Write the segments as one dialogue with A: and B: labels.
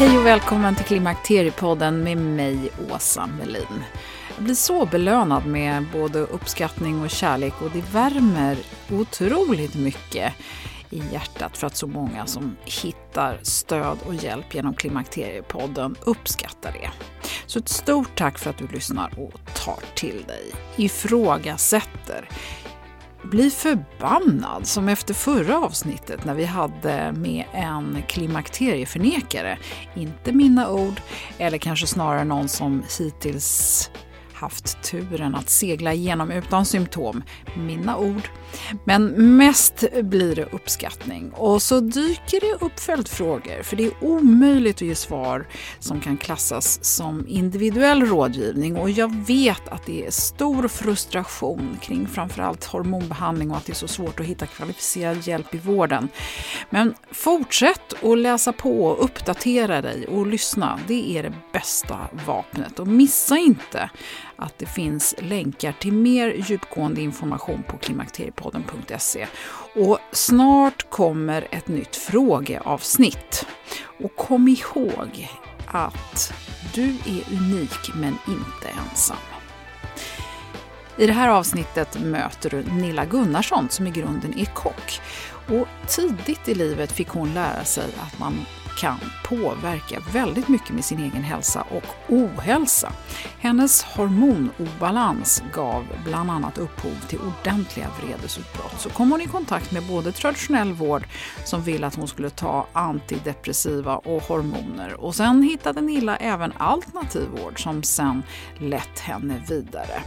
A: Hej och välkommen till Klimakteriepodden med mig, Åsa Melin. Jag blir så belönad med både uppskattning och kärlek och det värmer otroligt mycket i hjärtat för att så många som hittar stöd och hjälp genom Klimakteriepodden uppskattar det. Så ett stort tack för att du lyssnar och tar till dig, ifrågasätter, bli förbannad som efter förra avsnittet när vi hade med en klimakterieförnekare. Inte mina ord, eller kanske snarare någon som hittills haft turen att segla igenom utan symptom. Mina ord. Men mest blir det uppskattning. Och så dyker det upp följdfrågor, för det är omöjligt att ge svar som kan klassas som individuell rådgivning. Och jag vet att det är stor frustration kring framförallt hormonbehandling och att det är så svårt att hitta kvalificerad hjälp i vården. Men fortsätt att läsa på och uppdatera dig och lyssna. Det är det bästa vapnet. Och missa inte att det finns länkar till mer djupgående information på klimakteriepodden.se. Och snart kommer ett nytt frågeavsnitt. Och kom ihåg att du är unik men inte ensam. I det här avsnittet möter du Nilla Gunnarsson som i grunden är kock. Och tidigt i livet fick hon lära sig att man kan påverka väldigt mycket med sin egen hälsa och ohälsa. Hennes hormonobalans gav bland annat upphov till ordentliga vredesutbrott. Så kom hon i kontakt med både traditionell vård som ville att hon skulle ta antidepressiva och hormoner. Och sen hittade Nilla även alternativ vård som sen lett henne vidare.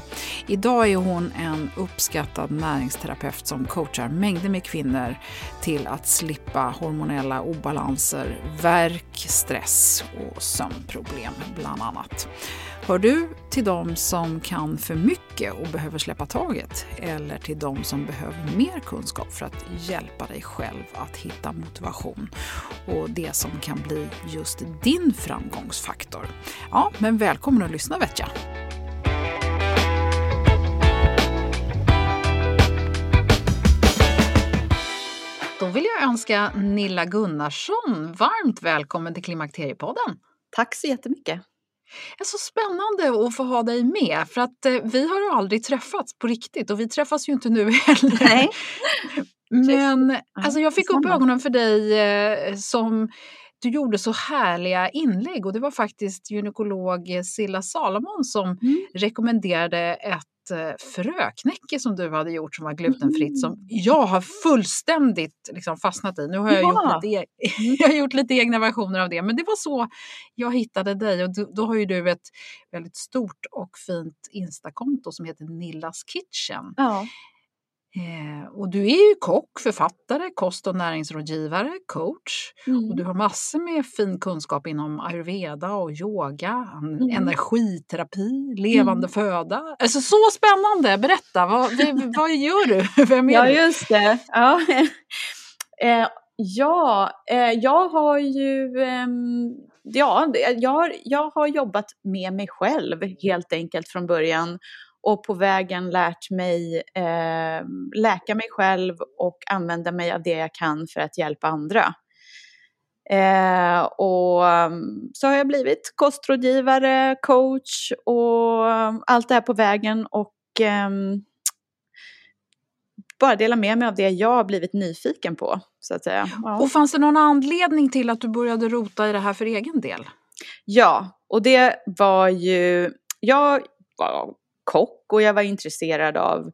A: Idag är hon en uppskattad näringsterapeut som coachar mängder med kvinnor till att slippa hormonella obalanser, värk, stress och sömnproblem bland annat. Hör du till dem som kan för mycket och behöver släppa taget eller till dem som behöver mer kunskap för att hjälpa dig själv att hitta motivation och det som kan bli just din framgångsfaktor? Ja, men välkommen att lyssna vet jag. Då vill jag önska Nilla Gunnarsson varmt välkommen till Klimakteriepodden.
B: Tack så jättemycket.
A: Det är så spännande att få ha dig med för att eh, vi har aldrig träffats på riktigt och vi träffas ju inte nu heller.
B: Nej.
A: Men alltså, jag fick upp ögonen för dig eh, som du gjorde så härliga inlägg och det var faktiskt gynekolog Silla Salomon som mm. rekommenderade ett fröknäcke som du hade gjort som var glutenfritt som mm. jag har fullständigt liksom fastnat i. Nu har jag, ja. gjort lite, e- jag har gjort lite egna versioner av det men det var så jag hittade dig och då, då har ju du ett väldigt stort och fint Instakonto som heter Nillas Kitchen.
B: Ja.
A: Eh, och du är ju kock, författare, kost och näringsrådgivare, coach. Mm. Och du har massor med fin kunskap inom ayurveda och yoga, mm. energiterapi, levande mm. föda. Alltså så spännande! Berätta, vad, vad gör du? Vem är
B: ja,
A: du?
B: Ja, just det. Ja, eh, ja eh, jag har ju ehm, ja, jag har, jag har jobbat med mig själv helt enkelt från början och på vägen lärt mig eh, läka mig själv och använda mig av det jag kan för att hjälpa andra. Eh, och mm, så har jag blivit kostrådgivare, coach och allt det här på vägen och eh, bara dela med mig av det jag har blivit nyfiken på. Så att säga.
A: Ja. Och fanns det någon anledning till att du började rota i det här för egen del?
B: Ja, och det var ju, jag var kock och jag var intresserad av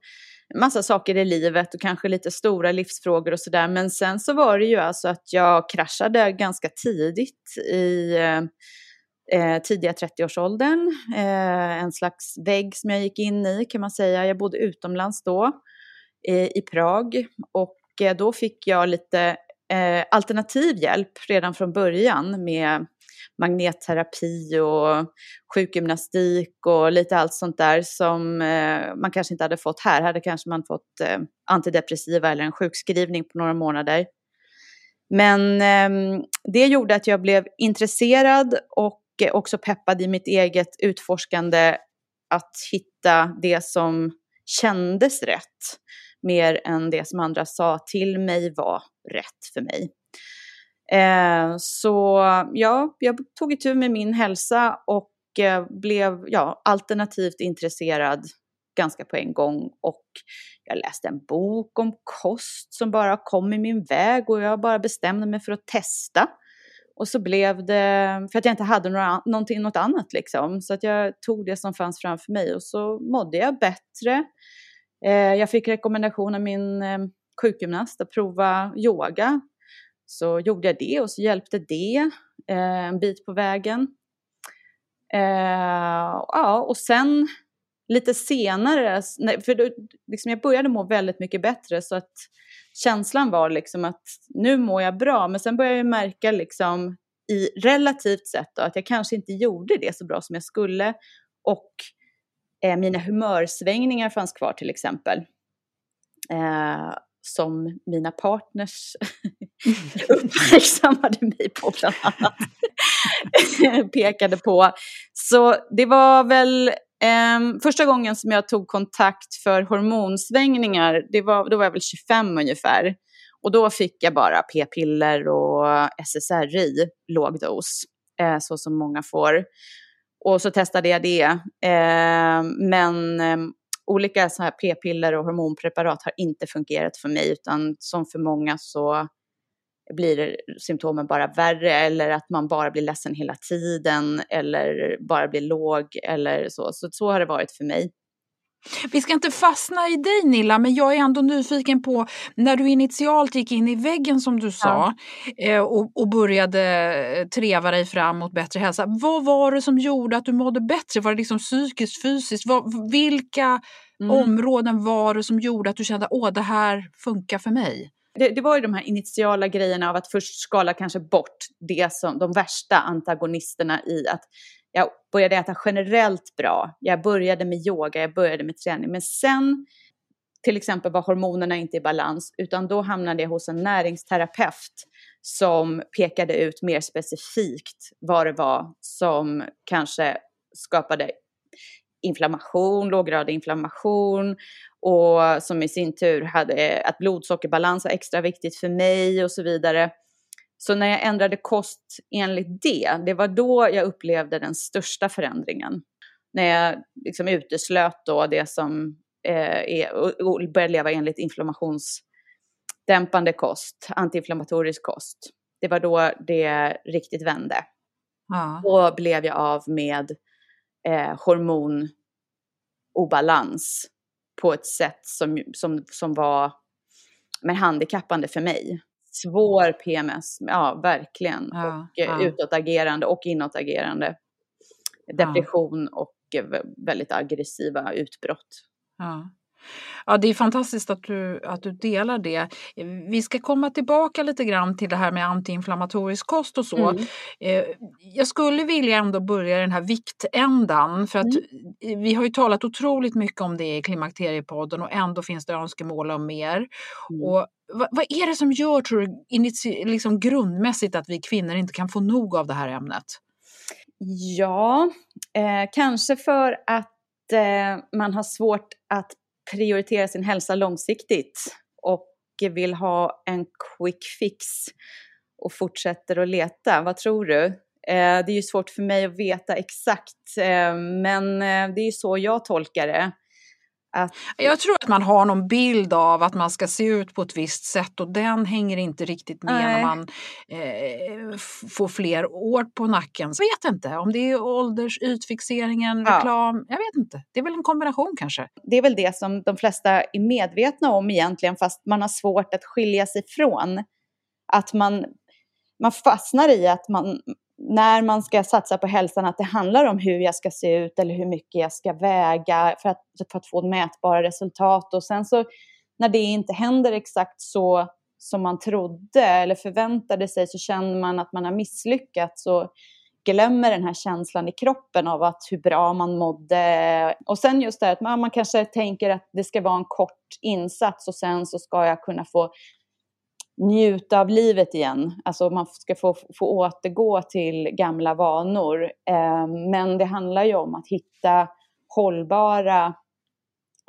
B: massa saker i livet och kanske lite stora livsfrågor och sådär. Men sen så var det ju alltså att jag kraschade ganska tidigt i eh, eh tidiga 30-årsåldern. Eh, en slags vägg som jag gick in i kan man säga. Jag bodde utomlands då eh, i Prag och eh, då fick jag lite eh, alternativ hjälp redan från början med magnetterapi och sjukgymnastik och lite allt sånt där som eh, man kanske inte hade fått här. Hade kanske man fått eh, antidepressiva eller en sjukskrivning på några månader. Men eh, det gjorde att jag blev intresserad och också peppad i mitt eget utforskande att hitta det som kändes rätt mer än det som andra sa till mig var rätt för mig. Eh, så ja, jag tog itu med min hälsa och eh, blev ja, alternativt intresserad ganska på en gång. Och jag läste en bok om kost som bara kom i min väg och jag bara bestämde mig för att testa. Och så blev det, för att jag inte hade några, någonting, något annat liksom. Så att jag tog det som fanns framför mig och så mådde jag bättre. Eh, jag fick rekommendation av min eh, sjukgymnast att prova yoga så gjorde jag det och så hjälpte det eh, en bit på vägen. Eh, ja, och sen lite senare, för då, liksom jag började må väldigt mycket bättre så att känslan var liksom att nu mår jag bra men sen började jag märka liksom i relativt sett då, att jag kanske inte gjorde det så bra som jag skulle och eh, mina humörsvängningar fanns kvar till exempel. Eh, som mina partners uppmärksammade mig på bland annat. pekade på. Så det var väl eh, första gången som jag tog kontakt för hormonsvängningar, det var, då var jag väl 25 ungefär. Och då fick jag bara p-piller och SSRI, låg dos, eh, så som många får. Och så testade jag det. Eh, men ehm, olika så här p-piller och hormonpreparat har inte fungerat för mig utan som för många så blir symptomen bara värre eller att man bara blir ledsen hela tiden eller bara blir låg eller så. Så, så har det varit för mig.
A: Vi ska inte fastna i dig Nilla, men jag är ändå nyfiken på när du initialt gick in i väggen som du sa ja. Eh, och, och, började eh, treva dig fram mot bättre hälsa. Vad var det som gjorde att du mådde bättre? Var det liksom psykiskt, fysiskt? Vad, vilka mm. områden var det som gjorde att du kände att det här funkar för mig?
B: Det, det, var ju de här initiala grejerna av att först skala kanske bort det som, de värsta antagonisterna i att jag började äta generellt bra. Jag började med yoga, jag började med träning. Men sen till exempel var hormonerna inte i balans, utan då hamnade jag hos en näringsterapeut som pekade ut mer specifikt vad det var som kanske skapade inflammation, låggradig inflammation och som i sin tur hade att blodsockerbalans var extra viktigt för mig och så vidare. Så när jag ändrade kost enligt det, det var då jag upplevde den största förändringen. När jag liksom uteslöt då det som eh, är, och började leva enligt inflammationsdämpande kost, antiinflammatorisk kost. Det var då det riktigt vände. Ja. Då blev jag av med eh, hormonobalans på ett sätt som, som, som var men handikappande för mig svår PMS, ja verkligen. Ja, och eh, ja. utåtagerande och inåtagerande. Depression ja. och väldigt aggressiva utbrott.
A: Ja. Ja, det är fantastiskt att du, att du delar det. Vi ska komma tillbaka lite grann till det här med antiinflammatorisk kost och så. Mm. Eh, jag skulle vilja ändå börja i den här viktändan för att mm. vi har ju talat otroligt mycket om det i Klimakteriepodden och ändå finns det önskemål om mer. Mm. Och vad, vad, är det som gör, tror du, liksom grundmässigt att vi kvinnor inte kan få nog av det här ämnet?
B: Ja, eh, kanske för att eh, man har svårt att prioritera sin hälsa långsiktigt och vill ha en quick fix och fortsätter att leta. Vad tror du? Eh, det är ju svårt för mig att veta exakt, eh, men eh, det är ju så jag tolkar det.
A: Att... Jag tror att man har någon bild av att man ska se ut på ett visst sätt och den hänger inte riktigt med Nej. när man eh, får fler år på nacken. Jag vet inte om det är ålders, ytfixeringen, ja. reklam. Jag vet inte. Det är väl en kombination kanske.
B: Det är väl det som de flesta är medvetna om egentligen fast man har svårt att skilja sig från. Att man, man fastnar i att man, när man ska satsa på hälsan att det handlar om hur jag ska se ut eller hur mycket jag ska väga för att, för att få mätbara resultat. Och sen så när det inte händer exakt så som man trodde eller förväntade sig så känner man att man har misslyckats och glömmer den här känslan i kroppen av att hur bra man mådde. Och sen just det att man, man kanske tänker att det ska vara en kort insats och sen så ska jag kunna få njuta av livet igen. Alltså man ska få, få återgå till gamla vanor. Eh, men det handlar ju om att hitta hållbara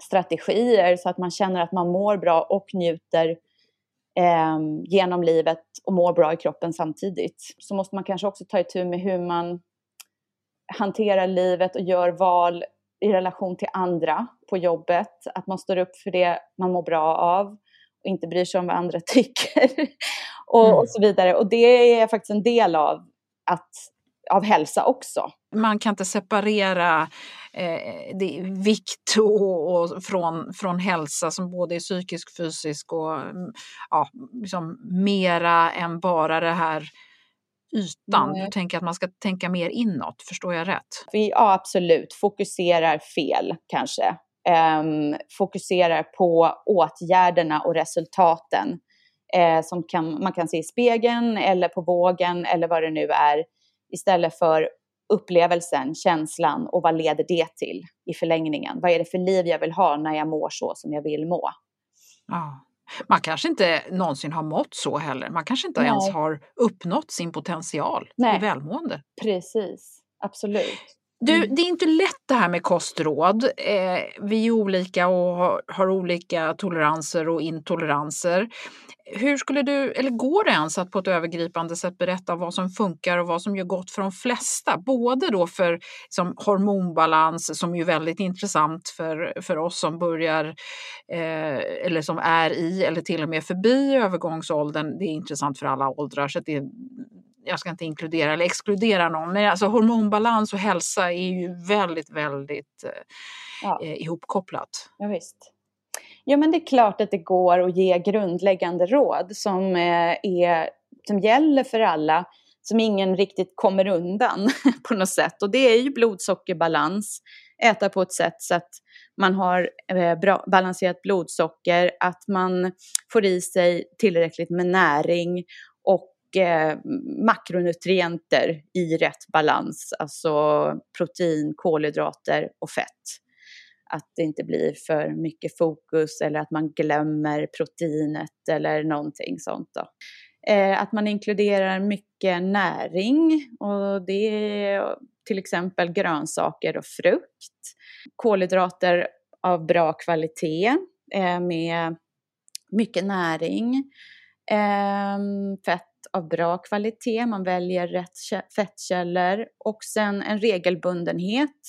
B: strategier så att man känner att man mår bra och njuter eh, genom livet och mår bra i kroppen samtidigt. Så måste man kanske också ta itu med hur man hanterar livet och gör val i relation till andra på jobbet. Att man står upp för det man mår bra av och inte bryr sig om vad andra tycker. och, mm. och, så vidare. Och det är faktiskt en del av, att, av hälsa också.
A: Man kan inte separera eh, det, vikt och, och, från, från hälsa som både är psykisk, fysisk och mm, ja, liksom mera än bara det här ytan. Du tänker att man ska tänka mer inåt, förstår jag rätt?
B: Ja, absolut. Fokuserar fel kanske fokuserar på åtgärderna och resultaten eh, som kan, man kan se i spegeln eller på vågen eller vad det nu är istället för upplevelsen, känslan och vad leder det till i förlängningen? Vad är det för liv jag vill ha när jag mår så som jag vill må?
A: Ja. Man kanske inte någonsin har mått så heller. Man kanske inte Nej. ens har uppnått sin potential Nej. i välmående.
B: Precis, absolut.
A: Du, mm. det är inte lätt det här med kostråd. Eh, vi är olika och har, har, olika toleranser och intoleranser. Hur skulle du, eller går det ens att på ett övergripande sätt berätta vad som funkar och vad som gör gott för de flesta? Både då för som hormonbalans som är väldigt intressant för, för oss som börjar eh, eller som är i eller till och med förbi övergångsåldern. Det är intressant för alla åldrar så det jag ska inte inkludera eller exkludera någon, men alltså hormonbalans och hälsa är ju väldigt, väldigt eh, ja. eh, ihopkopplat.
B: Ja, visst. Ja, men det är klart att det går att ge grundläggande råd som, eh, är, som gäller för alla, som ingen riktigt kommer undan på något sätt. Och det är ju blodsockerbalans, äta på ett sätt så att man har eh, bra, balanserat blodsocker, att man får i sig tillräckligt med näring och eh, makronutrienter i rätt balans, alltså protein, kolhydrater och fett. Att det inte blir för mycket fokus eller att man glömmer proteinet eller någonting sånt. Då. Eh, att man inkluderar mycket näring och det är till exempel grönsaker och frukt. Kolhydrater av bra kvalitet eh, med mycket näring. Eh, fett av bra kvalitet, man väljer rätt fettkällor och sen en regelbundenhet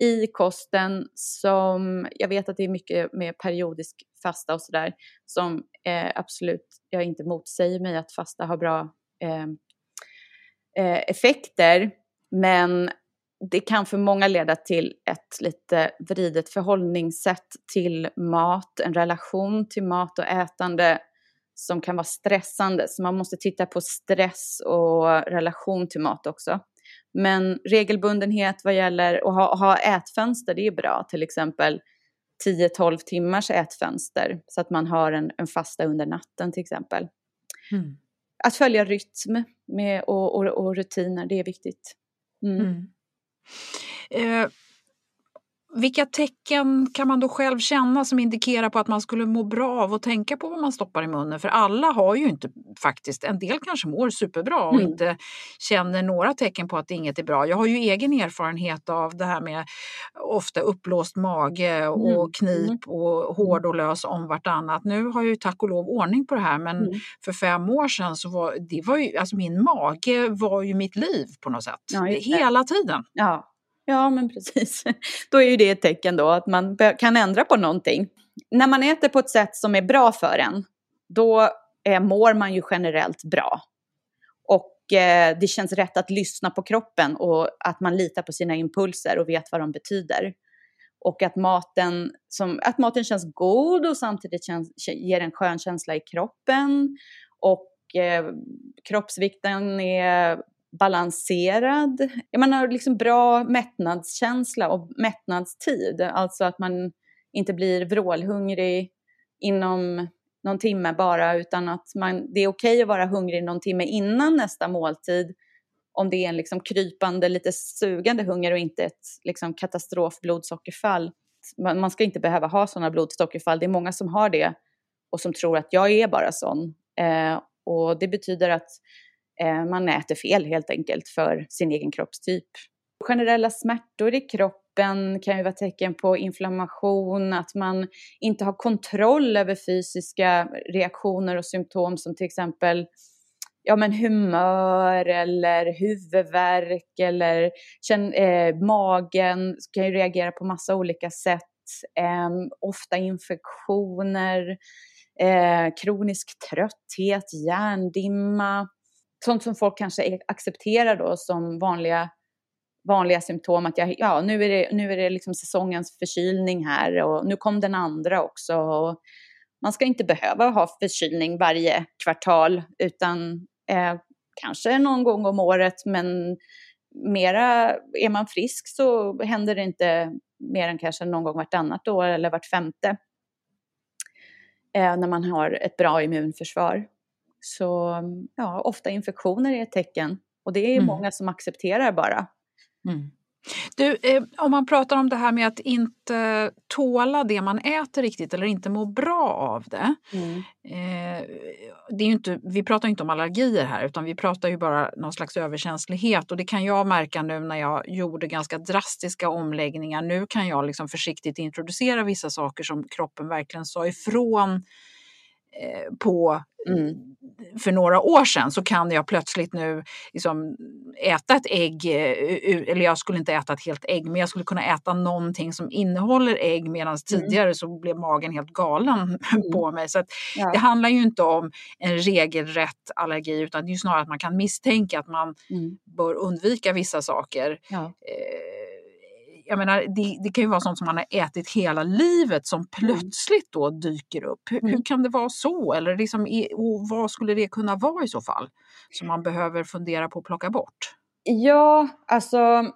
B: i kosten som, jag vet att det är mycket med periodisk fasta och sådär, som eh, absolut, jag inte motsäger mig att fasta har bra eh, eh, effekter, men det kan för många leda till ett lite vridet förhållningssätt till mat, en relation till mat och ätande som kan vara stressande. Så man måste titta på stress och relation till mat också. Men regelbundenhet vad gäller att ha, ha ätfönster, det är bra. Till exempel 10-12 timmars ätfönster så att man har en, en fasta under natten till exempel. Mm. Att följa rytm med, och, och, och, rutiner, det är viktigt. Mm. Mm.
A: Eh, vilka tecken kan man då själv känna som indikerar på att man skulle må bra av att tänka på vad man stoppar i munnen? För alla har ju inte faktiskt, en del kanske mår superbra och mm. inte känner några tecken på att inget är bra. Jag har ju egen erfarenhet av det här med ofta uppblåst mage och mm. knip mm. och hård och lös om vartannat. Nu har jag ju tack och lov ordning på det här men mm. för fem år sedan så var det var ju, alltså min mage var ju mitt liv på något sätt. Ja, Hela tiden.
B: Ja. Ja, men precis. Då är ju det ett tecken då att man kan ändra på någonting. När man äter på ett sätt som är bra för en, då eh, mår man ju generellt bra. Och eh, det känns rätt att lyssna på kroppen och att man litar på sina impulser och vet vad de betyder. Och att maten, som, att maten känns god och samtidigt känns, ger en skön känsla i kroppen. Och eh, kroppsvikten är balanserad. Man har liksom bra mättnadskänsla och mättnadstid. Alltså att man inte blir vrålhungrig inom någon timme bara utan att man, det är okej okay att vara hungrig någon timme innan nästa måltid om det är en liksom krypande, lite sugande hunger och inte ett liksom katastrofblodsockerfall. Man, man ska inte behöva ha sådana blodsockerfall. Det är många som har det och som tror att jag är bara sån. Eh, och det betyder att Eh, man äter fel helt enkelt för sin egen kroppstyp. Generella smärtor i kroppen kan ju vara tecken på inflammation, att man inte har kontroll över fysiska reaktioner och symptom som till exempel ja, men humör eller huvudvärk eller känn, eh, magen kan ju reagera på massa olika sätt. Eh, ofta infektioner, eh, kronisk trötthet, hjärndimma sånt som folk kanske e- accepterar då som vanliga, vanliga symptom. Att jag, ja, nu är det, nu är det liksom säsongens förkylning här och nu kom den andra också. Och man ska inte behöva ha förkylning varje kvartal utan eh, kanske någon gång om året men mera, är man frisk så händer det inte mer än kanske någon gång vartannat år eller vart femte. Eh, när man har ett bra immunförsvar. Så ja, ofta infektioner är ett tecken och det är mm. många som accepterar bara.
A: Mm. Du, eh, om man pratar om det här med att inte tåla det man äter riktigt eller inte må bra av det. Mm. Eh, det är inte, vi pratar inte om allergier här utan vi pratar ju bara någon slags överkänslighet och det kan jag märka nu när jag gjorde ganska drastiska omläggningar. Nu kan jag liksom försiktigt introducera vissa saker som kroppen verkligen sa ifrån på mm. för några år sedan så kan jag plötsligt nu liksom äta ett ägg, eh, eller jag skulle inte äta ett helt ägg, men jag skulle kunna äta någonting som innehåller ägg medan mm. tidigare så blev magen helt galen mm. på mig. Så ja. Det handlar ju inte om en regelrätt allergi utan det är snarare att man kan misstänka att man mm. bör undvika vissa saker. Ja. Eh, jag menar, det, det, kan ju vara sånt som man har ätit hela livet som mm. plötsligt då dyker upp. Hur, hur mm. kan det vara så? Eller liksom, och vad skulle det kunna vara i så fall? Som man behöver fundera på att plocka bort?
B: Ja, alltså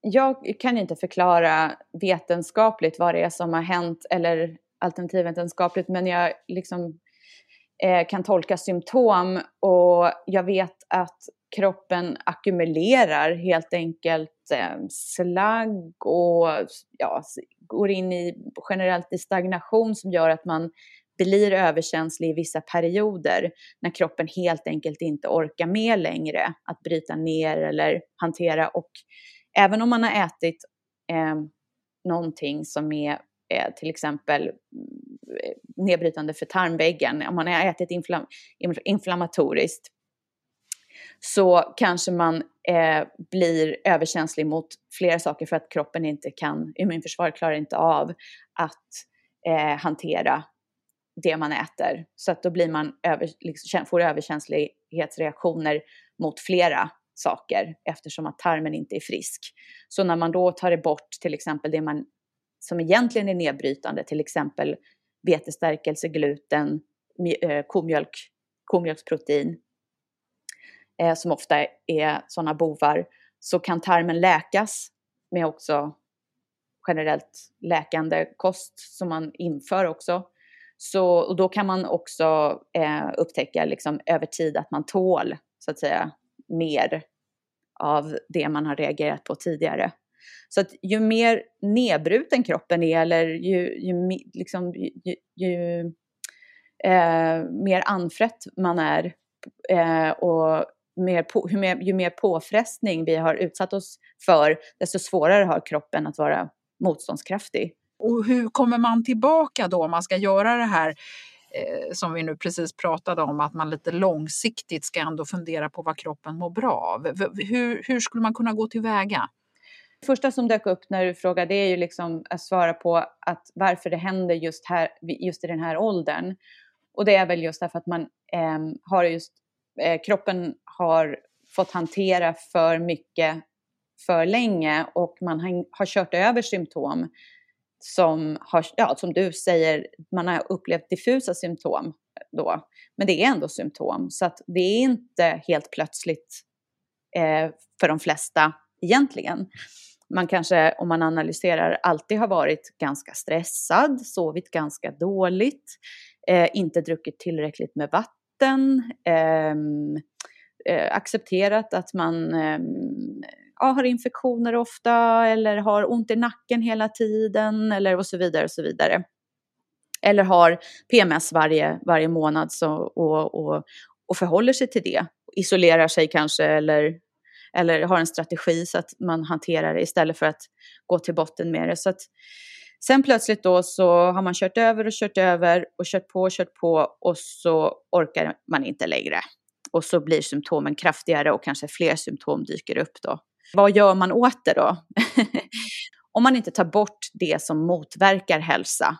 B: jag kan inte förklara vetenskapligt vad det är som har hänt eller alternativvetenskapligt men jag liksom eh, kan tolka symptom och jag vet att kroppen ackumulerar helt enkelt eh, slagg och ja, går in i generellt i stagnation som gör att man blir överkänslig i vissa perioder när kroppen helt enkelt inte orkar med längre att bryta ner eller hantera. Och även om man har ätit eh, någonting som är eh, till exempel mm, eh, nedbrytande för tarmväggen, om man har ätit inflam inflammatoriskt, så kanske man eh, blir överkänslig mot flera saker för att kroppen inte kan, immunförsvaret klarar inte av att eh, hantera det man äter. Så att då blir man över, liksom, får överkänslighetsreaktioner mot flera saker eftersom att tarmen inte är frisk. Så när man då tar bort till exempel det man som egentligen är nedbrytande, till exempel betestärkelse, gluten, eh, komjölk, komjölksprotein, eh, som ofta är sådana bovar, så kan tarmen läkas med också generellt läkande kost som man inför också. Så, och då kan man också eh, upptäcka liksom, över tid att man tål, så att säga, mer av det man har reagerat på tidigare. Så att ju mer nedbruten kroppen är eller ju, ju, liksom, ju, ju eh, mer anfrätt man är eh, och mer på, ju, mer, ju mer påfrestning vi har utsatt oss för, desto svårare har kroppen att vara motståndskraftig.
A: Och hur kommer man tillbaka då om man ska göra det här eh, som vi nu precis pratade om, att man lite långsiktigt ska ändå fundera på vad kroppen mår bra av. Hur, hur skulle man kunna gå tillväga?
B: Det första som dök upp när du frågade är ju liksom att svara på att varför det händer just, här, just i den här åldern. Och det är väl just därför att man eh, har just, eh, kroppen har fått hantera för mycket för länge och man har, har kört över symptom som har, ja, som du säger, man har upplevt diffusa symptom då. Men det är ändå symptom, så att det är inte helt plötsligt eh, för de flesta egentligen. Man kanske, om man analyserar, alltid har varit ganska stressad, sovit ganska dåligt, eh, inte druckit tillräckligt med vatten, vatten, ehm, eh, accepterat att man ehm, ja, har infektioner ofta eller har ont i nacken hela tiden eller och så vidare och så vidare. Eller har PMS varje, varje månad så, och, och, och förhåller sig till det. Isolerar sig kanske eller, eller har en strategi så att man hanterar det istället för att gå till botten med det. Så att, sen plötsligt då så har man kört över och kört över och kört på och kört på och så orkar man inte längre. Och så blir symptomen kraftigare och kanske fler symptom dyker upp då. Vad gör man åt det då? Om man inte tar bort det som motverkar hälsa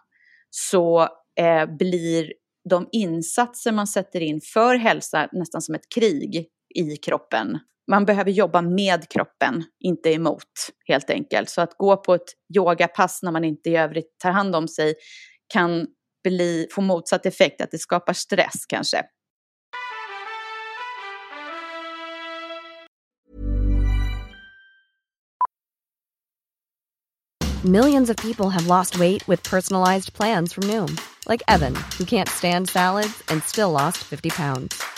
B: så eh, blir de insatser man sätter in för hälsa nästan som ett krig i kroppen. Man behöver jobba med kroppen, inte emot helt enkelt. Så att gå på ett yogapass när man inte i övrigt tar hand om sig kan bli, få motsatt effekt, att det skapar stress kanske.
C: Millions of people have lost weight with personalized plans from Noom. Like Evan, who can't stand salads and still lost 50 pounds.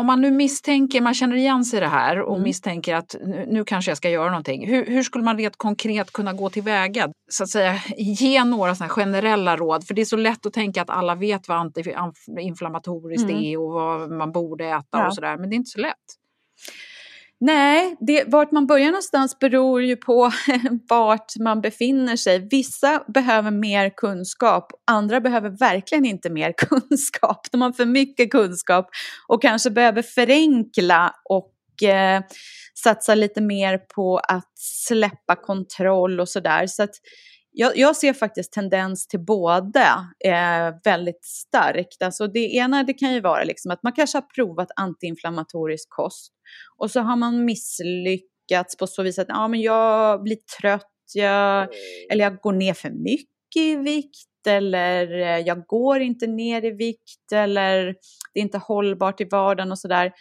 A: Om man nu misstänker, man känner igen sig i det här och mm. misstänker att nu, nu, kanske jag ska göra någonting. Hur, hur, skulle man rent konkret kunna gå tillväga? Så att säga, ge några såna generella råd, för det är så lätt att tänka att alla vet vad antiinflammatoriskt mm. är och vad man borde äta ja. och sådär, men det är inte så lätt.
B: Nej, det, vart man börjar någonstans beror ju på vart man befinner sig. Vissa behöver mer kunskap, andra behöver verkligen inte mer kunskap. De har för mycket kunskap och kanske behöver förenkla och eh, satsa lite mer på att släppa kontroll och sådär. Så att jag, jag, ser faktiskt tendens till båda eh, väldigt starkt. Alltså det ena det kan ju vara liksom att man kanske har provat antiinflammatorisk kost och så har man misslyckats på så vis att ja, men jag blir trött, jag, eller jag går ner för mycket mycket i vikt eller eh, jag går inte ner i vikt eller det är inte hållbart i vardagen och sådär.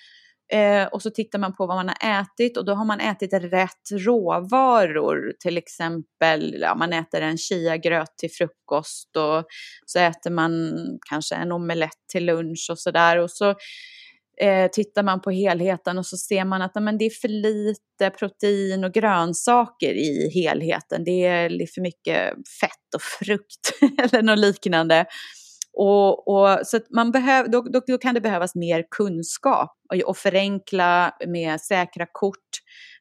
B: Eh, och så tittar man på vad man har ätit och då har man ätit rätt råvaror. Till exempel, ja, man äter en chiagröt till frukost och så äter man kanske en omelett till lunch och sådär. Och så eh, tittar man på helheten och så ser man att men det är för lite protein och grönsaker i helheten. Det är för mycket fett och frukt eller något liknande. Och, och, så man behöv, då, då, då, kan det behövas mer kunskap och, och förenkla med säkra kort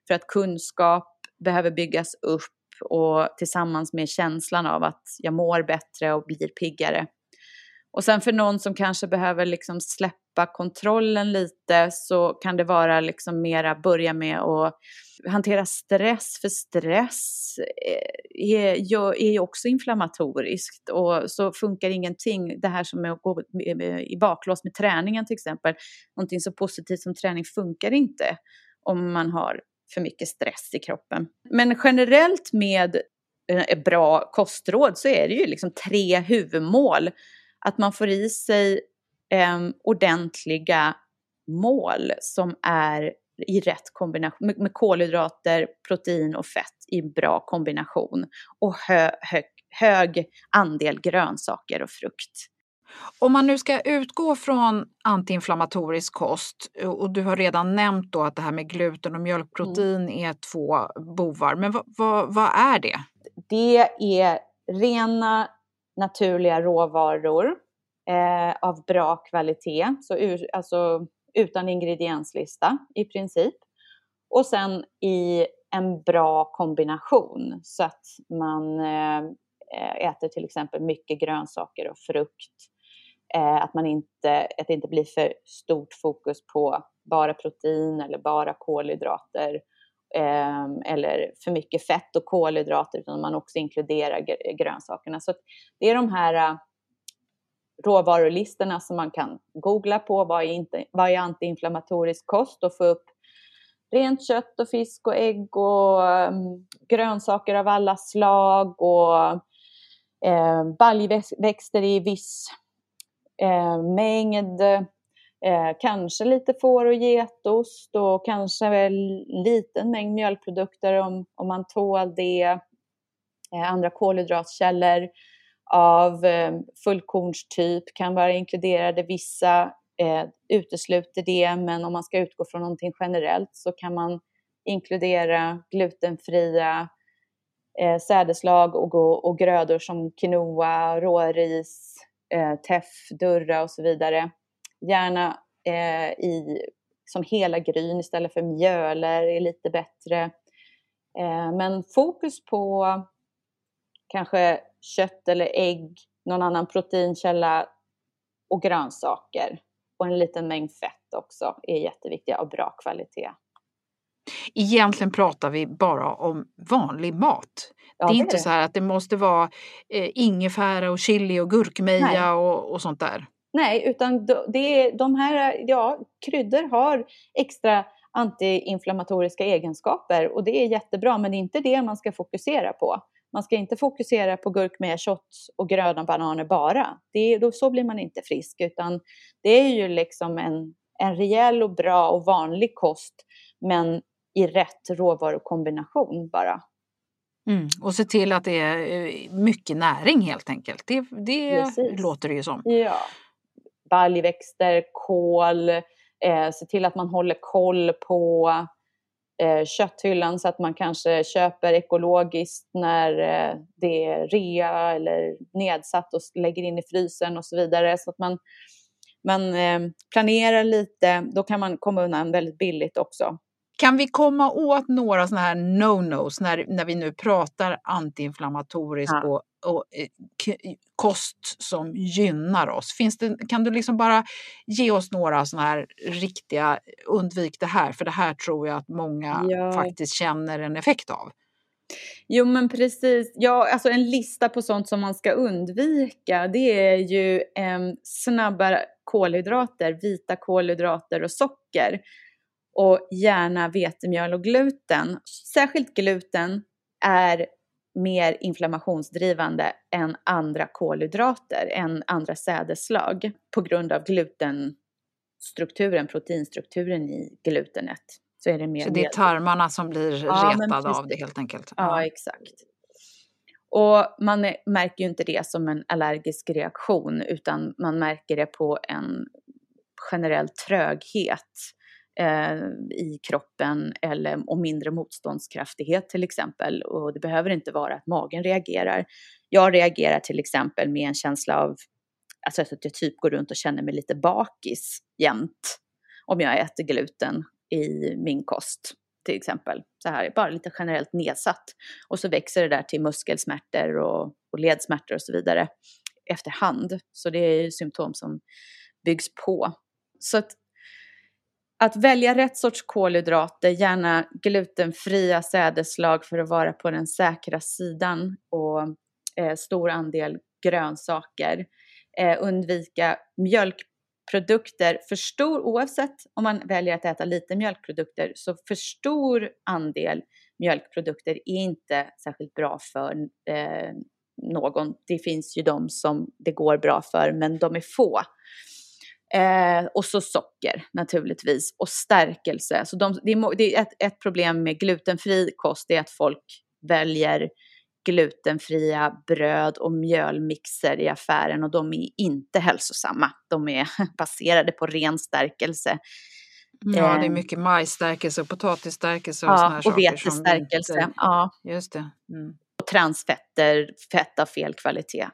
B: för att kunskap behöver byggas upp och tillsammans med känslan av att jag mår bättre och blir piggare. Och sen för någon som kanske behöver liksom släppa kontrollen lite så kan det vara liksom mera börja med att hantera stress, för stress eh, är, ju också inflammatoriskt och så funkar ingenting. Det här som är att gå i baklås med träningen till exempel, någonting så positivt som träning funkar inte om man har för mycket stress i kroppen. Men generellt med eh, bra kostråd så är det ju liksom tre huvudmål att man får i sig eh, ordentliga mål som är i rätt kombination, med, med kolhydrater, protein och fett i bra kombination. Och hö, hö, hög andel grönsaker och frukt.
A: Om man nu ska utgå från antiinflammatorisk kost och du har redan nämnt då att det här med gluten och mjölkprotein mm. är två bovar, men vad, vad, vad är det?
B: Det är rena naturliga råvaror eh, av bra kvalitet, så ur, alltså utan ingredienslista i princip. Och sen i en bra kombination så att man eh, äter till exempel mycket grönsaker och frukt. Eh, att, man inte, att det inte blir för stort fokus på bara protein eller bara kolhydrater eh, eller för mycket fett och kolhydrater utan man också inkluderar grönsakerna. Så det är de här äh, råvarulistorna som man kan googla på. Vad är, inte, vad är antiinflammatorisk kost? Och få upp rent kött och fisk och ägg och um, grönsaker av alla slag och eh, baljväxter i viss eh, mängd. Eh, kanske lite får och getost och kanske en liten mängd mjölkprodukter om, om man tål det. Eh, andra kolhydratkällor av eh, fullkornstyp kan vara inkluderade. Vissa eh, utesluter det, men om man ska utgå från någonting generellt så kan man inkludera glutenfria eh, sädeslag och, och grödor som quinoa, råris, eh, teff, durra och så vidare. Gärna eh, i, som hela gryn istället för mjöler är lite bättre. Eh, men fokus på kanske kött eller ägg, någon annan proteinkälla och grönsaker. Och en liten mängd fett också är jätteviktiga av bra kvalitet.
A: Egentligen pratar vi bara om vanlig mat. Ja, det är det inte är så här att det måste vara eh, ingefära och chili och gurkmeja och, och, sånt där.
B: Nej, utan det de här, ja, kryddor har extra antiinflammatoriska egenskaper och det är jättebra men det är inte det man ska fokusera på. Man ska inte fokusera på gurkmeja, shots och gröna bananer bara. Det, då, så blir man inte frisk, utan det är ju liksom en, en rejäl och bra och vanlig kost, men i rätt råvarukombination bara.
A: Mm, och se till att det är eh, mycket näring helt enkelt. Det, det låter det ju som.
B: Ja. Baljväxter, kål, eh, se till att man håller koll på eh, kötthyllan så att man kanske köper ekologiskt när eh, det är rea eller nedsatt och lägger in i frysen och så vidare. Så att man, man eh, planerar lite, då kan man komma undan väldigt billigt också.
A: Kan vi komma åt några sådana här no-nos när, när vi nu pratar antiinflammatorisk ja. och, och eh, kost som gynnar oss? Finns det, kan du liksom bara ge oss några sådana här riktiga undvik det här, för det här tror jag att många ja. faktiskt känner en effekt av.
B: Jo men precis, ja alltså en lista på sånt som man ska undvika det är ju eh, snabba kolhydrater, vita kolhydrater och socker och gärna vetemjöl och gluten. Särskilt gluten är mer inflammationsdrivande än andra kolhydrater, än andra sädesslag på grund av glutenstrukturen, proteinstrukturen i glutenet. Så, är det, mer
A: så det är tarmarna som blir ja, retade av det helt enkelt?
B: Ja, exakt. Och man märker ju inte det som en allergisk reaktion utan man märker det på en generell tröghet eh, i kroppen eller, och mindre motståndskraftighet till exempel. Och det behöver inte vara att magen reagerar. Jag reagerar till exempel med en känsla av alltså att jag typ går runt och känner mig lite bakis jämt om jag äter gluten i min kost till exempel. Så här, bara lite generellt nedsatt. Och så växer det där till muskelsmärtor och, och ledsmärtor och så vidare efterhand. Så det är ju symptom som byggs på. Så att, att välja rätt sorts kolhydrater, gärna glutenfria sädesslag för att vara på den säkra sidan och eh, stor andel grönsaker. Eh, undvika mjölkprodukter, för stor, oavsett om man väljer att äta lite mjölkprodukter, så för stor andel mjölkprodukter är inte särskilt bra för eh, någon. Det finns ju de som det går bra för, men de är få. Eh, och så socker naturligtvis och stärkelse. Så de, det är, det är ett, ett, problem med glutenfri kost är att folk väljer glutenfria bröd och mjölmixer i affären och de är inte hälsosamma. De är baserade på ren stärkelse.
A: Ja, det är eh. mycket majsstärkelse och potatisstärkelse och
B: ja,
A: såna här
B: och
A: saker.
B: Och vetestärkelse. Ja.
A: Just det. Mm.
B: Och transfetter, fett av fel kvalitet.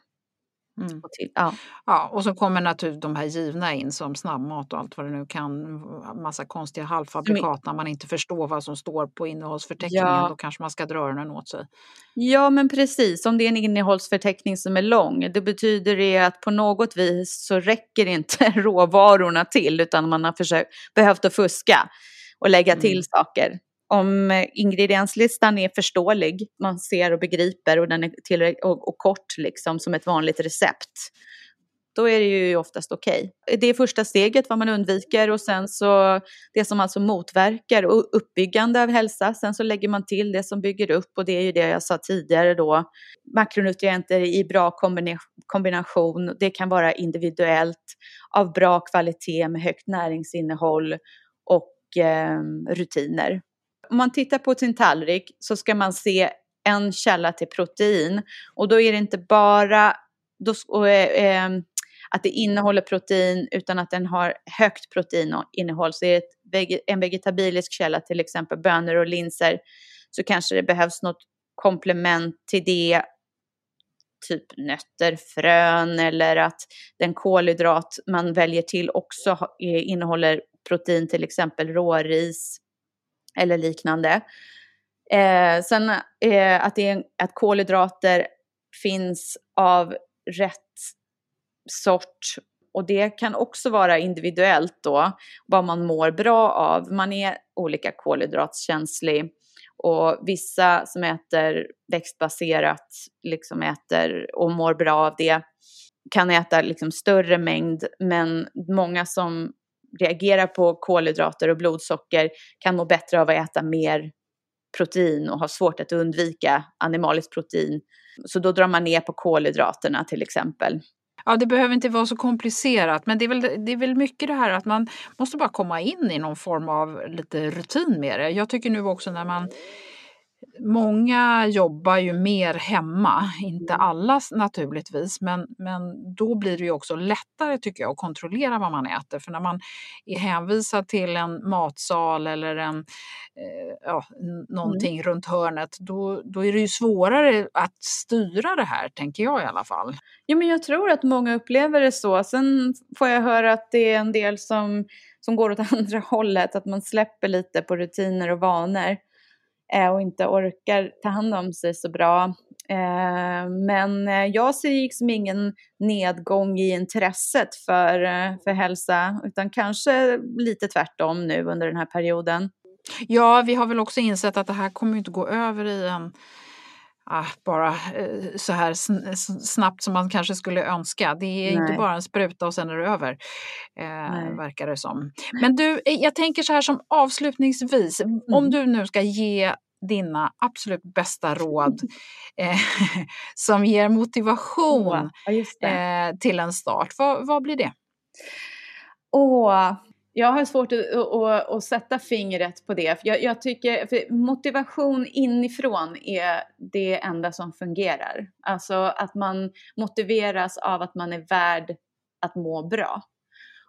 A: Mm. Och, till, ja. ja, och så kommer naturligtvis de här givna in som snabbmat och allt vad det nu kan. Massa konstiga halvfabrikat när man inte förstår vad som står på innehållsförteckningen. Ja. Då kanske man ska dra öronen åt sig.
B: Ja, men precis. Om det är en innehållsförteckning som är lång, det betyder det att på något vis så räcker inte råvarorna till utan man har försökt, behövt att fuska och lägga mm. till saker om eh, ingredienslistan är förståelig, man ser och begriper och den är tillräckligt och, och, kort liksom som ett vanligt recept, då är det ju oftast okej. Okay. Det är första steget vad man undviker och sen så det som alltså motverkar och uppbyggande av hälsa. Sen så lägger man till det som bygger upp och det är ju det jag sa tidigare då. Makronutrienter i bra kombination. Det kan vara individuellt av bra kvalitet med högt näringsinnehåll och eh, rutiner. Om man tittar på sin tallrik så ska man se en källa till protein. Och då är det inte bara då, och, eh, ehm, att det innehåller protein utan att den har högt proteininnehåll. Så är det en vegetabilisk källa, till exempel bönor och linser, så kanske det behövs något komplement till det, typ nötter, frön eller att den kolhydrat man väljer till också eh, innehåller protein, till exempel råris eller liknande. Eh, sen eh, att, det är, att kolhydrater finns av rätt sort och det kan också vara individuellt då vad man mår bra av. Man är olika kolhydratskänslig och vissa som äter växtbaserat liksom äter och mår bra av det kan äta liksom större mängd men många som reagerar på kolhydrater och blodsocker kan må bättre av att äta mer protein och ha svårt att undvika animaliskt protein. Så då drar man ner på kolhydraterna till exempel.
A: Ja, det behöver inte vara så komplicerat, men det är, väl, det är väl mycket det här att man måste bara komma in i någon form av lite rutin med det. Jag tycker nu också när man Många jobbar ju mer hemma, inte alla naturligtvis, men, men då blir det ju också lättare tycker jag att kontrollera vad man äter. För när man är hänvisad till en matsal eller en, eh, ja, någonting mm. runt hörnet, då, då är det ju svårare att styra det här, tänker jag i alla fall.
B: Ja, men jag tror att många upplever det så. Sen får jag höra att det är en del som, som går åt andra hållet, att man släpper lite på rutiner och vanor. Eh, och inte orkar ta hand om sig så bra. Eh, men eh, jag ser liksom ingen nedgång i intresset för, eh, för hälsa, utan kanske lite tvärtom nu under den här perioden.
A: Ja, vi har väl också insett att det här kommer inte gå över i en ah, bara eh, så här snabbt som man kanske skulle önska. Det är Nej. inte bara en spruta och sen är det över, eh, verkar det som. Men du, jag tänker så här som avslutningsvis, mm. om du nu ska ge dina absolut bästa råd eh, som ger motivation
B: oh,
A: eh, till en start. Vad, vad blir det?
B: Åh, jag har svårt att, att, att, sätta fingret på det. Jag, jag tycker motivation inifrån är det enda som fungerar. Alltså att man motiveras av att man är värd att må bra.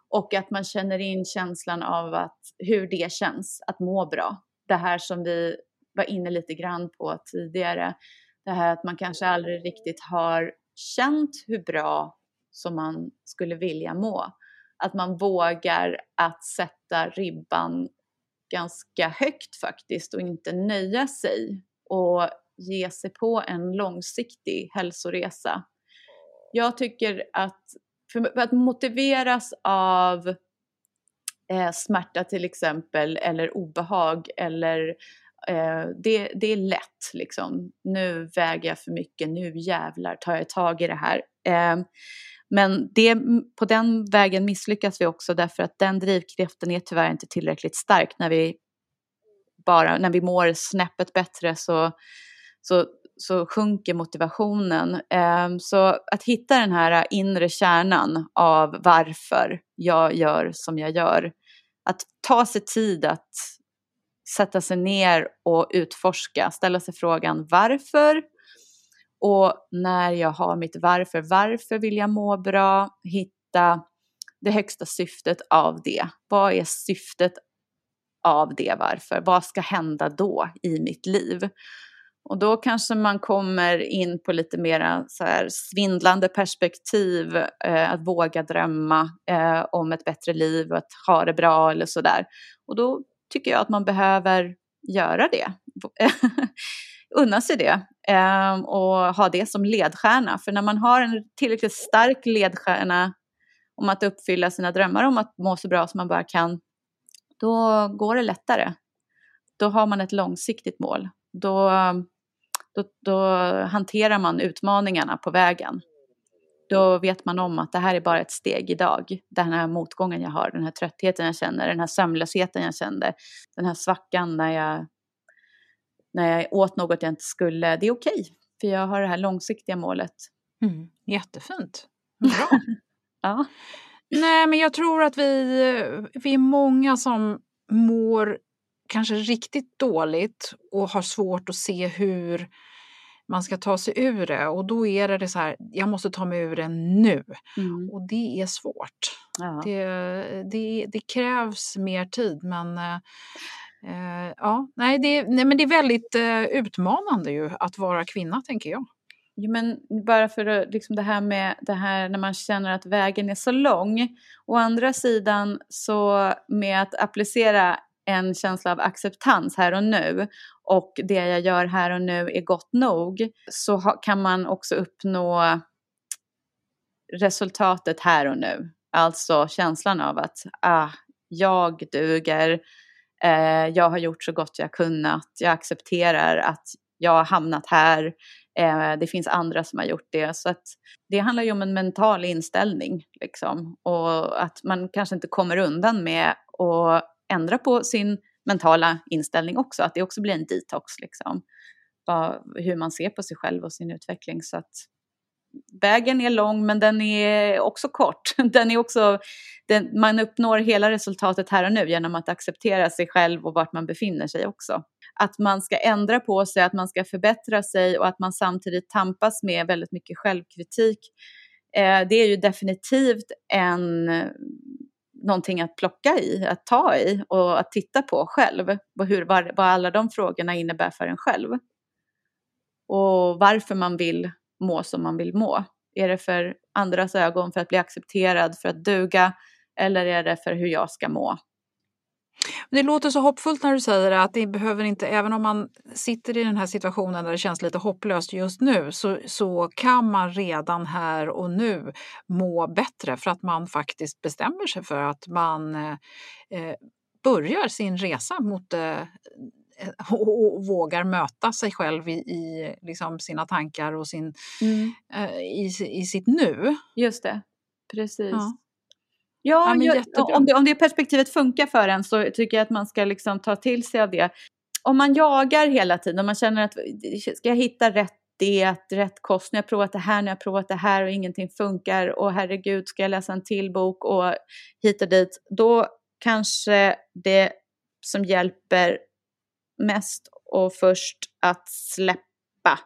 B: Och att man känner in känslan av att, hur det känns att må bra. Det här som vi var inne lite grann på tidigare. Det här att man kanske aldrig riktigt har känt hur bra som man skulle vilja må att man vågar att sätta ribban ganska högt faktiskt och inte nöja sig och ge sig på en långsiktig hälsoresa. Jag tycker att för att motiveras av eh, smärta till exempel eller obehag eller eh, det, det är lätt liksom. Nu väger jag för mycket, nu jävlar tar jag tag i det här. Eh, men det, på den vägen misslyckas vi också därför att den drivkraften är tyvärr inte tillräckligt stark när vi bara, när vi mår snäppet bättre så, så, så sjunker motivationen. Ehm, så att hitta den här inre kärnan av varför jag gör som jag gör. Att ta sig tid att sätta sig ner och utforska, ställa sig frågan varför och när jag har mitt varför, varför vill jag må bra, hitta det högsta syftet av det. Vad är syftet av det varför? Vad ska hända då i mitt liv? Och då kanske man kommer in på lite mera så här svindlande perspektiv, eh, att våga drömma eh, om ett bättre liv, och att ha det bra eller sådär. Och då tycker jag att man behöver göra det unna sig det eh, och ha det som ledstjärna. För när man har en tillräckligt stark ledstjärna om att uppfylla sina drömmar om att må så bra som man bara kan, då går det lättare. Då har man ett långsiktigt mål. Då, då, då hanterar man utmaningarna på vägen. Då vet man om att det här är bara ett steg idag. Den här motgången jag har, den här tröttheten jag känner, den här sömnlösheten jag kände, den här svackan när jag när jag åt något jag inte skulle, det är okej. Okay, för jag har det här långsiktiga målet.
A: Mm, jättefint. Bra.
B: ja.
A: Nej, men jag tror att vi, vi är många som mår kanske riktigt dåligt och har svårt att se hur man ska ta sig ur det. Och då är det så här, jag måste ta mig ur det nu. Mm. Och det är svårt. Ja. Det, det, det, krävs mer tid men Eh, ja, nej, det, nej, men det är väldigt eh, utmanande ju att vara kvinna, tänker jag.
B: Jo, men bara för liksom det här med det här när man känner att vägen är så lång. Å andra sidan så med att applicera en känsla av acceptans här och nu och det jag gör här och nu är gott nog så ha, kan man också uppnå resultatet här och nu. Alltså känslan av att ah, jag duger, Eh, jag har gjort så gott jag kunnat. Jag accepterar att jag har hamnat här. Eh, det finns andra som har gjort det. Så att det handlar ju om en mental inställning. Liksom. Och att man kanske inte kommer undan med att ändra på sin mentala inställning också. Att det också blir en detox. Liksom. hur man ser på sig själv och sin utveckling. Så att vägen är lång men den är också kort. Den är också, den, man uppnår hela resultatet här och nu genom att acceptera sig själv och vart man befinner sig också. Att man ska ändra på sig, att man ska förbättra sig och att man samtidigt tampas med väldigt mycket självkritik. Eh, det är ju definitivt en någonting att plocka i, att ta i och att titta på själv. Och hur, vad, vad alla de frågorna innebär för en själv. Och varför man vill må som man vill må? Är det för andras ögon, för att bli accepterad, för att duga? Eller är det för hur jag ska må?
A: Det låter så hoppfullt när du säger att det behöver inte, även om man sitter i den här situationen där det känns lite hopplöst just nu, så, så kan man redan här och nu må bättre för att man faktiskt bestämmer sig för att man eh, eh börjar sin resa mot Eh, och, vågar möta sig själv i, i liksom sina tankar och sin, mm. uh, i, i sitt nu.
B: Just det, precis. Ja. Ja, ja om, det, om det perspektivet funkar för en så tycker jag att man ska liksom ta till sig av det. om man jagar hela tiden, om man känner att ska jag hitta rätt diet, rätt kost, nu har jag provat det här, nu har jag provat det här och ingenting funkar och herregud, ska jag läsa en till bok och hit och dit, då kanske det som hjälper mest och först att släppa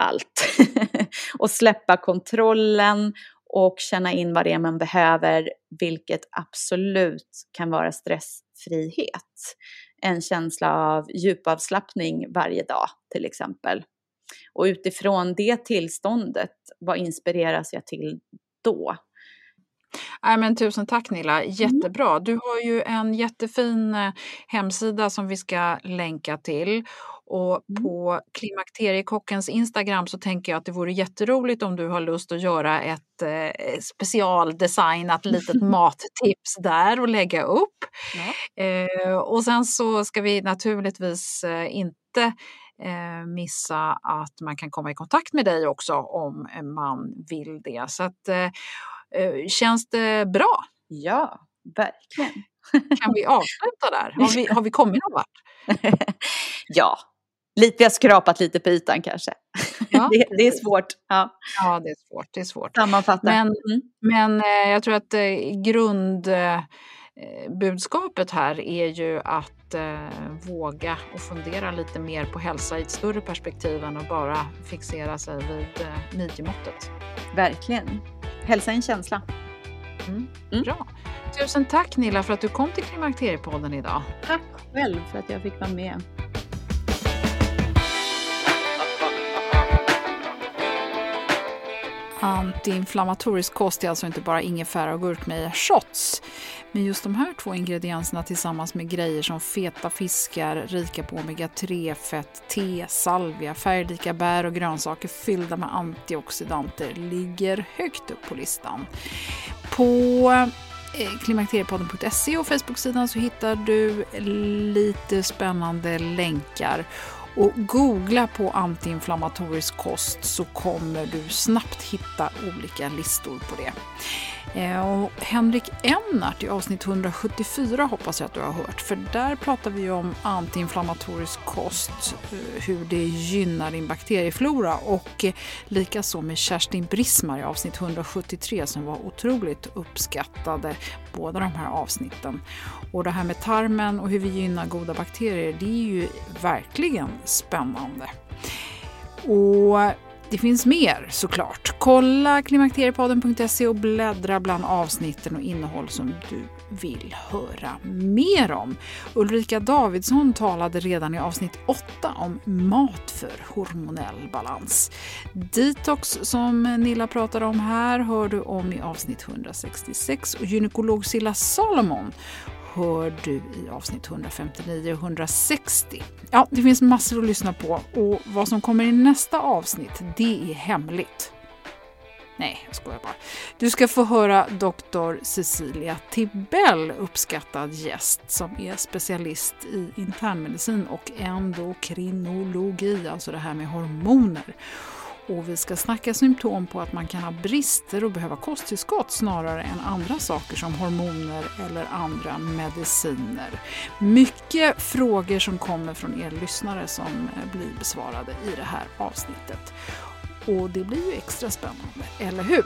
B: allt och släppa kontrollen och känna in vad det är man behöver, vilket absolut kan vara stressfrihet. En känsla av djupavslappning varje dag till exempel. Och utifrån det tillståndet, vad inspireras jag till då?
A: Nej, men tusen tack Nilla, mm. jättebra. Du har ju en jättefin eh, hemsida som vi ska länka till. Och mm. på Klimakteriekockens Instagram så tänker jag att det vore jätteroligt om du har lust att göra ett eh, specialdesignat litet mattips där och lägga upp. Ja. Eh, och sen så ska vi naturligtvis eh, inte eh, missa att man kan komma i kontakt med dig också om man vill det. Så att, eh, känns det bra?
B: Ja, verkligen.
A: Kan vi avsluta där? Har vi, har vi kommit någon vart?
B: ja, lite, vi har skrapat lite på ytan kanske. Ja, det, det, är svårt. Ja.
A: ja, det är svårt. Det är svårt.
B: Sammanfatta.
A: Men, mm. men eh, jag tror att eh, grundbudskapet här är ju att eh, våga och fundera lite mer på hälsa i ett större perspektiv än att bara fixera sig vid eh, midjemåttet.
B: Verkligen. Hälsa en känsla.
A: Mm. Mm. Bra. Tusen tack Nilla för att du kom till Klimakteriepodden idag.
B: Tack själv för att jag fick vara med.
A: Antiinflammatorisk kost är alltså inte bara ingefära och gurkmeja shots. Men just de här två ingredienserna tillsammans med grejer som feta fiskar, rika på omega-3, fett, te, salvia, färgrika bär och grönsaker fyllda med antioxidanter ligger högt upp på listan. På eh, klimakteriepodden.se och Facebook-sidan så hittar du lite spännande länkar och googla på antiinflammatorisk kost så kommer du snabbt hitta olika listor på det. Eh, och Henrik Ennart i avsnitt 174 hoppas jag att du har hört, för där pratar vi om antiinflammatorisk kost, eh, hur det gynnar din bakterieflora och eh, likaså med Kerstin Brismar i avsnitt 173 som var otroligt uppskattade, båda de här avsnitten. Och det här med tarmen och hur vi gynnar goda bakterier, det är ju verkligen spännande. Och det finns mer såklart. Kolla klimakteriepodden.se och bläddra bland avsnitten och innehåll som du vill höra mer om. Ulrika Davidsson talade redan i avsnitt 8 om mat för hormonell balans. Detox som Nilla pratade om här hör du om i avsnitt 166 och gynekolog Silla Salomon hör du i avsnitt 159 och 160. Ja, det finns massor att lyssna på och vad som kommer i nästa avsnitt, det är hemligt. Nej, jag skojar bara. Du ska få höra doktor Cecilia Tibell, uppskattad gäst som är specialist i internmedicin och endokrinologi, alltså det här med hormoner. Och vi ska snacka symptom på att man kan ha brister och behöva kosttillskott snarare än andra saker som hormoner eller andra mediciner. Mycket frågor som kommer från er lyssnare som eh, blir besvarade i det här avsnittet. Och det blir ju extra spännande, eller hur?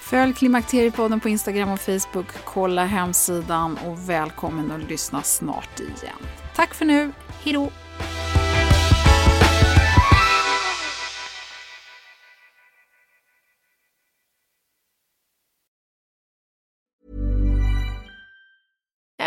A: Följ Klimakteriepodden på Instagram och Facebook, kolla hemsidan och välkommen att lyssna snart igen. Tack för nu, hejdå!